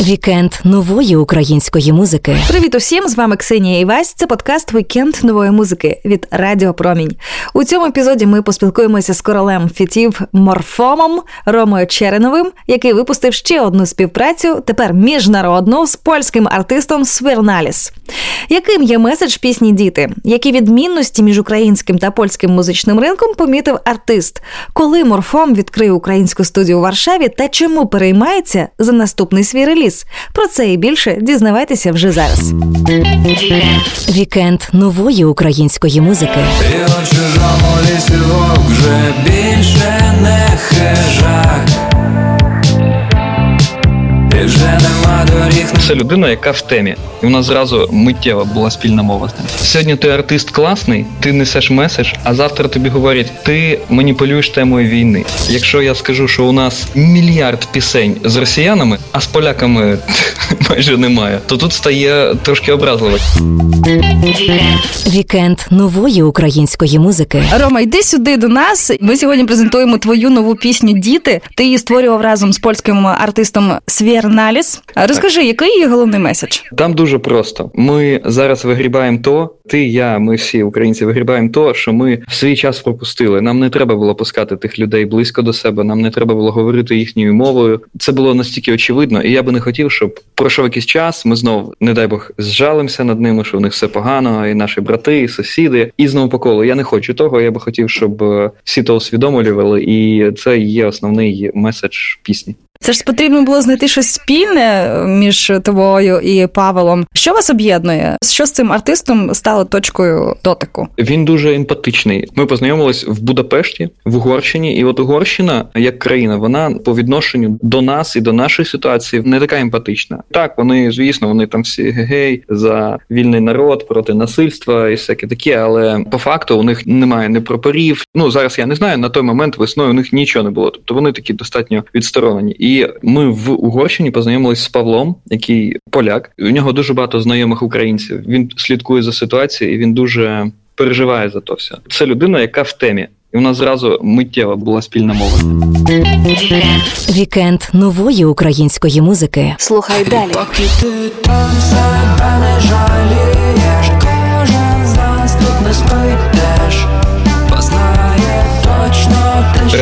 Вікенд нової української музики. Привіт усім! З вами Ксенія Івась. Це подкаст Вікенд нової музики від Радіо Промінь. У цьому епізоді ми поспілкуємося з королем фітів Морфомом Ромою Череновим, який випустив ще одну співпрацю, тепер міжнародну з польським артистом Свирналіс. Яким є меседж пісні Діти? Які відмінності між українським та польським музичним ринком помітив артист? Коли Морфом відкрив українську студію у Варшаві та чому переймається за наступний свій реліз? Про це і більше дізнавайтеся вже зараз. Вікенд нової української музики. І Це людина, яка в темі, і в нас зразу миттєва була спільна мова з ним. Сьогодні ти артист класний, ти несеш меседж, а завтра тобі говорять, ти маніпулюєш темою війни. Якщо я скажу, що у нас мільярд пісень з росіянами, а з поляками майже немає, то тут стає трошки образливо. Вікенд нової української музики. Рома, йди сюди до нас. Ми сьогодні презентуємо твою нову пісню Діти. Ти її створював разом з польським артистом Свєрналіс. Розкажи, який її головний меседж? Там дуже просто. Ми зараз вигрібаємо то. Ти, я, ми всі українці вигрібаємо то, що ми в свій час пропустили. Нам не треба було пускати тих людей близько до себе. Нам не треба було говорити їхньою мовою. Це було настільки очевидно, і я би не хотів, щоб пройшов якийсь час. Ми знов, не дай Бог, зжалимося над ними, що в них все погано, і наші брати, і сусіди, і знову по колу. Я не хочу того. Я би хотів, щоб е, всі то усвідомлювали, і це є основний меседж пісні. Це ж потрібно було знайти щось спільне між тобою і Павелом. Що вас об'єднує? Що з цим артистом стало точкою дотику? Він дуже емпатичний. Ми познайомились в Будапешті, в Угорщині, і от Угорщина, як країна, вона по відношенню до нас і до нашої ситуації не така емпатична. Так, вони, звісно, вони там всі гей за вільний народ проти насильства і всяке таке, але по факту у них немає не прапорів. Ну зараз я не знаю. На той момент весною у них нічого не було. Тобто вони такі достатньо відсторонені. І ми в Угорщині познайомились з Павлом, який поляк. У нього дуже багато знайомих українців. Він слідкує за ситуацією, і він дуже переживає за то все. Це людина, яка в темі. І у нас зразу миттєва була спільна мова. Вікенд нової української музики. Слухай далі. Поки ти там себе не жалієш,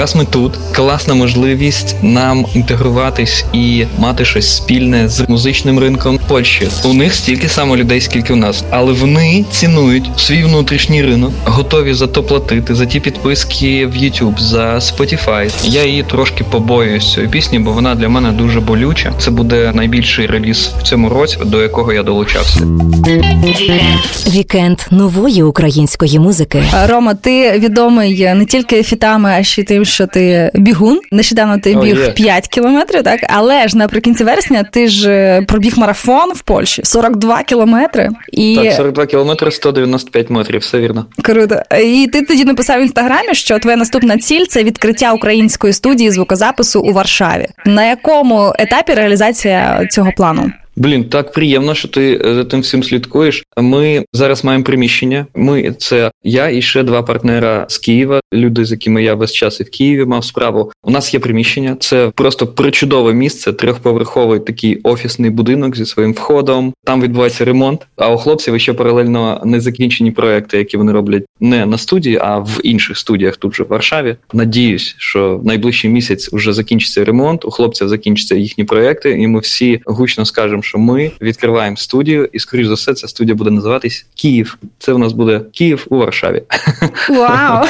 Раз ми тут, класна можливість нам інтегруватись і мати щось спільне з музичним ринком Польщі. У них стільки само людей, скільки у нас, але вони цінують свій внутрішній ринок, готові за то платити, за ті підписки в YouTube, за Spotify. Я її трошки побоююсь цієї пісні, бо вона для мене дуже болюча. Це буде найбільший реліз в цьому році, до якого я долучався. Вікенд нової української музики. Рома, ти відомий не тільки фітами, а ще й тим, що ти бігун. Нещодавно ти біг є. 5 кілометрів, так але ж наприкінці вересня ти ж е, пробіг марафон в Польщі 42 кілометри. І Так, 42 кілометри, 195 метрів, все вірно. Круто. І ти тоді написав в інстаграмі, що твоя наступна ціль це відкриття української студії звукозапису у Варшаві. На якому етапі реалізація цього плану? Блін, так приємно, що ти е, за тим всім слідкуєш. Ми зараз маємо приміщення. Ми це я і ще два партнера з Києва, люди, з якими я весь час і в Києві мав справу. У нас є приміщення. Це просто причудове місце, трьохповерховий такий офісний будинок зі своїм входом. Там відбувається ремонт. А у хлопців ще паралельно незакінчені проекти, які вони роблять не на студії, а в інших студіях тут же в Варшаві. Надіюсь, що в найближчий місяць вже закінчиться ремонт. У хлопців закінчаться їхні проекти, і ми всі гучно скажемо, що ми відкриваємо студію, і скоріш за все, ця студія буде називатись Київ. Це в нас буде Київ у Варшаві. Вау!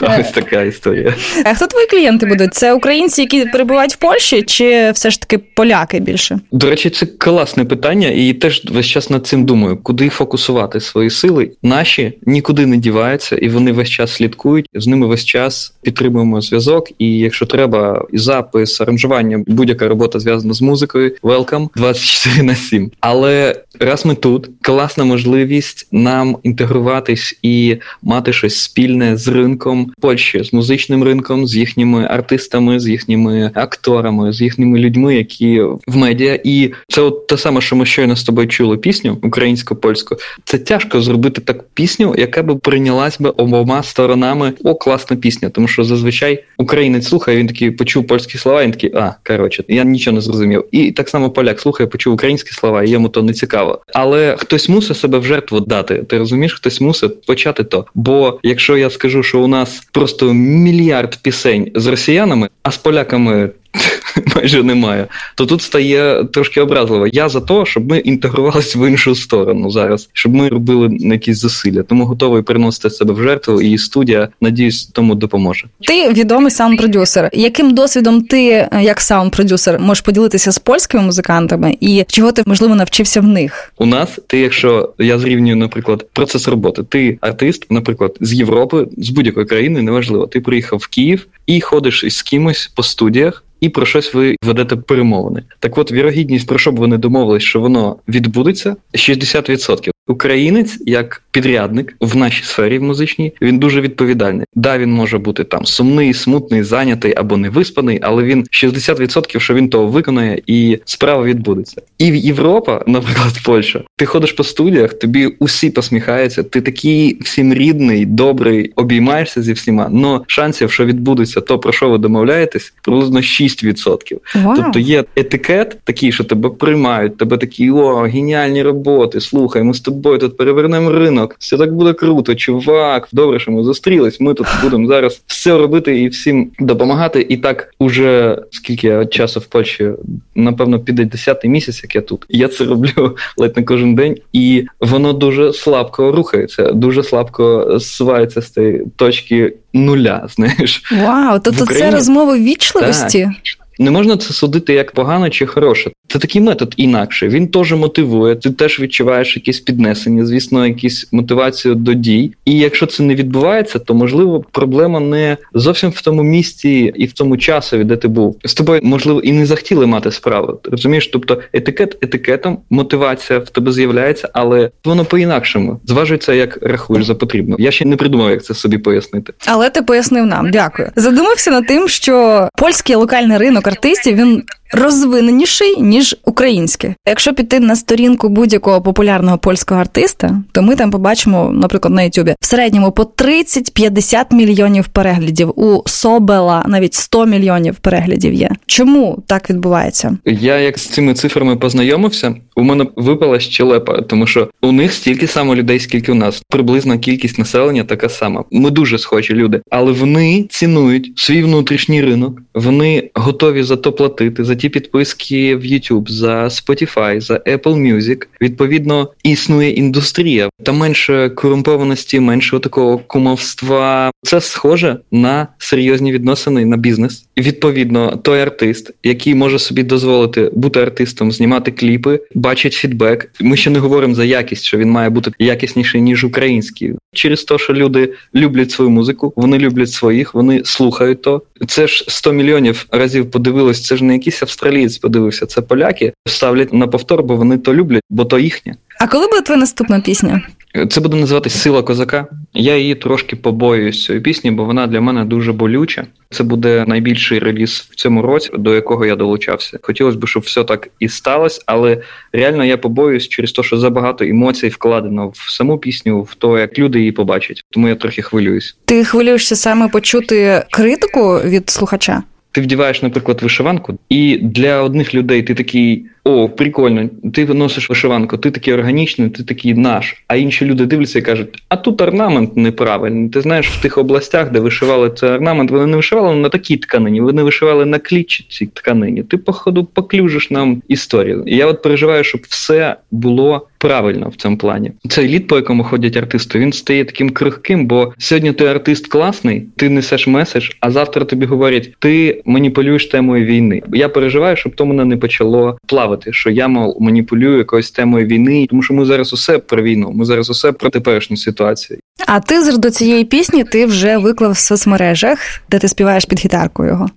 Ось така історія. А хто твої клієнти будуть? Це українці, які перебувають в Польщі, чи все ж таки поляки більше? До речі, це класне питання, і теж весь час над цим думаю, куди фокусувати свої сили. Наші нікуди не діваються, і вони весь час слідкують. З ними весь час підтримуємо зв'язок. І якщо треба, і запис, аранжування, будь-яка робота зв'язана з музикою. Welcome. 24 24 на 7. Але раз ми тут, класна можливість нам інтегруватись і мати щось спільне з ринком Польщі, з музичним ринком, з їхніми артистами, з їхніми акторами, з їхніми людьми, які в медіа. І це от те саме, що ми щойно з тобою чули пісню українсько польську Це тяжко зробити таку пісню, яка би прийнялась би обома сторонами. О, класна пісня, тому що зазвичай українець слухає, він такий почув польські слова, він такий, а коротше, я нічого не зрозумів. І так само поляк слухає, почув українські слова, і йому то не цікаво. Але хтось мусить себе в жертву дати. Ти розумієш, хтось мусить почати то. Бо якщо я скажу, що у нас просто мільярд пісень з росіянами, а з поляками майже немає, то тут стає трошки образливо. Я за те, щоб ми інтегрувалися в іншу сторону зараз, щоб ми робили якісь зусилля. Тому готовий приносити себе в жертву, і студія, надіюсь, тому допоможе. Ти відомий саунд-продюсер. Яким досвідом ти, як саунд-продюсер, можеш поділитися з польськими музикантами, і чого ти можливо навчився в них? У нас ти, якщо я зрівнюю, наприклад, процес роботи, ти артист, наприклад, з Європи, з будь-якої країни, неважливо, ти приїхав в Київ і ходиш із кимось по студіях і про щось ви ведете перемовини. Так от вірогідність, про що б вони домовились, що воно відбудеться, 60%. Українець як підрядник в нашій сфері в музичній він дуже відповідальний. Да, він може бути там сумний, смутний, зайнятий або невиспаний, але він 60% що він того виконає, і справа відбудеться. І в Європа, наприклад, Польща, ти ходиш по студіях, тобі усі посміхаються. Ти такий всім рідний, добрий, обіймаєшся зі всіма. Но шансів, що відбудеться, то про що ви домовляєтесь, приблизно 6%. Вау. Тобто є етикет такий, що тебе приймають, тебе такі о, геніальні роботи. Слухай, ми з тобою тут перевернемо ринок. Все так буде круто, чувак. Добре, що ми зустрілись. Ми тут будемо зараз все робити і всім допомагати. І так уже скільки я часу в Польщі, напевно, піде 10 місяць, як я тут. Я це роблю ледь не кожен день, і воно дуже слабко рухається, дуже слабко свається з цієї точки нуля. Знаєш. Вау, тобто це розмови вічливості. Не можна це судити як погано чи хороше. Це такий метод інакше. Він теж мотивує. Ти теж відчуваєш якісь піднесення, звісно, якісь мотивацію до дій. І якщо це не відбувається, то можливо проблема не зовсім в тому місці і в тому часові, де ти був. З тобою можливо і не захотіли мати справу. Розумієш, тобто етикет етикетом, мотивація в тебе з'являється, але воно по-інакшому зважується, як рахуєш за потрібно. Я ще не придумав, як це собі пояснити. Але ти пояснив нам, дякую. Задумався над тим, що польський локальний ринок артистів він розвиненіший ніж український. Якщо піти на сторінку будь-якого популярного польського артиста, то ми там побачимо, наприклад, на Ютубі в середньому по 30-50 мільйонів переглядів. У Собела навіть 100 мільйонів переглядів є. Чому так відбувається? Я як з цими цифрами познайомився, у мене випала щелепа, тому що у них стільки само людей, скільки у нас. Приблизна кількість населення така сама. Ми дуже схожі люди, але вони цінують свій внутрішній ринок. Вони готові за то платити, за ті підписки в YouTube, за Spotify, за Apple Music. Відповідно, існує індустрія. Там менше корумпованості, менше такого кумовства. Це схоже на серйозні відносини на бізнес. Відповідно, той артист, який може собі дозволити бути артистом, знімати кліпи, бачить фідбек. Ми ще не говоримо за якість, що він має бути якісніший ніж український. Через те, що люди люблять свою музику, вони люблять своїх, вони слухають то. Це ж 100 мільйонів разів подивилось. Це ж не якийсь австралієць подивився. Це поляки ставлять на повтор, бо вони то люблять, бо то їхнє. А коли буде твоя наступна пісня? Це буде називатись Сила козака. Я її трошки побоююсь цієї пісні, бо вона для мене дуже болюча. Це буде найбільший реліз в цьому році, до якого я долучався. Хотілося б, щоб все так і сталося, але реально я побоююсь через те, що забагато емоцій вкладено в саму пісню, в те, як люди її побачать. Тому я трохи хвилююсь. Ти хвилюєшся саме почути критику від слухача? Ти вдіваєш, наприклад, вишиванку, і для одних людей ти такий о, прикольно, ти носиш вишиванку, ти такий органічний, ти такий наш. А інші люди дивляться і кажуть, а тут орнамент неправильний. Ти знаєш, в тих областях, де вишивали цей орнамент, вони не вишивали на такій тканині, вони вишивали на клітчатій тканині. Ти, походу, поклюжиш нам історію. І я от переживаю, щоб все було правильно в цьому плані. Цей лід, по якому ходять артисти, він стає таким крихким, бо сьогодні ти артист класний, ти несеш меседж, а завтра тобі говорять, ти маніпулюєш темою війни. Я переживаю, щоб то мене не почало плавати, що я мол, маніпулюю якоюсь темою війни, тому що ми зараз усе про війну, ми зараз усе про теперішню ситуацію. А тизер до цієї пісні ти вже виклав в соцмережах, де ти співаєш під гітарку його.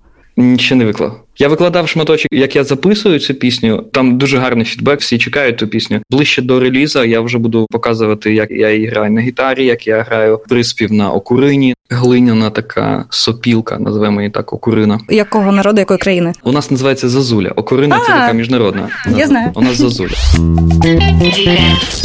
Ще не виклав. Я викладав шматочок, як я записую цю пісню. Там дуже гарний фідбек, всі чекають ту пісню. Ближче до реліза я вже буду показувати, як я її граю на гітарі, як я граю приспів на окурині. Глиняна така сопілка, називаємо її так, окурина. Якого народу, якої країни? У нас називається Зазуля. Окурина це така міжнародна. я знаю. У нас Зазуля.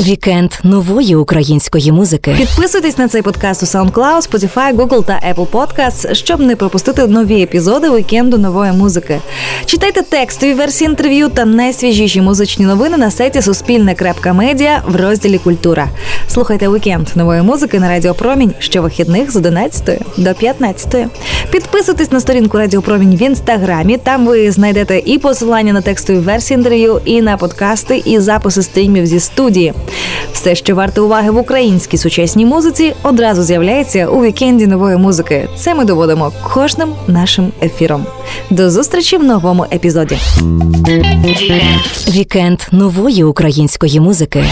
Вікенд нової української музики. Підписуйтесь на цей подкаст у SoundCloud, Spotify, Google та Apple Podcasts, щоб не пропустити нові епізоди вікенду нової музики. Читайте текстові версії інтерв'ю та найсвіжіші музичні новини на сайті Суспільне.Медіа в розділі Культура. Слухайте вікенд нової музики на Радіо Промінь щовихідних з 11 до 15. Підписуйтесь на сторінку Радіо Промінь в інстаграмі. Там ви знайдете і посилання на текстові версії інтерв'ю, і на подкасти, і записи стрімів зі студії. Все, що варте уваги в українській сучасній музиці, одразу з'являється у вікенді нової музики. Це ми доводимо кожним нашим ефіром. До зустрічі в новому епізоді. Вікенд нової української музики.